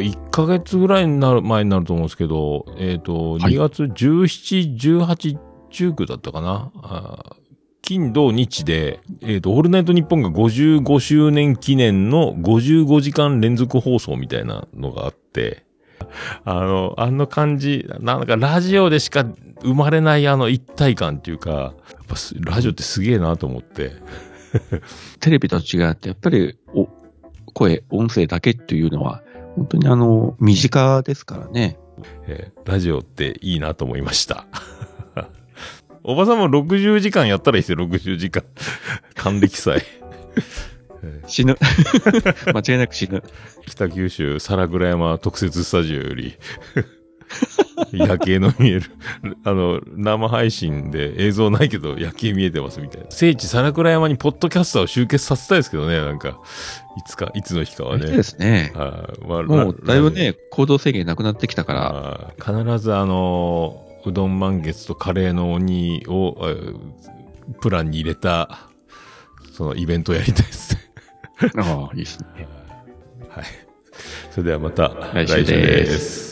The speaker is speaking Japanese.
1ヶ月ぐらいになる、前になると思うんですけど、えっ、と、はい2月17、18、19だったかな？金、土、日で、えっ、と、オールナイトニッポンが55周年記念の55時間連続放送みたいなのがあって、あの、あの感じ、なんかラジオでしか生まれないあの一体感っていうか、やっぱすラジオってすげえなと思って。テレビと違って、やっぱり、お、声、音声だけっていうのは、本当にあの、身近ですからね。えーラジオっていいなと思いました。おばさんも60時間やったらいいですよ、60時間。還暦祭。え死ぬ。間違いなく死ぬ。ー北九州皿倉山特設スタジオより、夜景の見える、あの、生配信で映像ないけど夜景見えてますみたいな。聖地皿倉山にポッドキャスターを集結させたいですけどね、なんか、いつか、いつの日かはね。そうですね。はいまあもう、だいぶラね、行動制限なくなってきたから、必ずあの、うどん満月とカレーの鬼を、えープランに入れた、そのイベントをやりたいで すね。ああ、いいですね。はい。それではまた来週です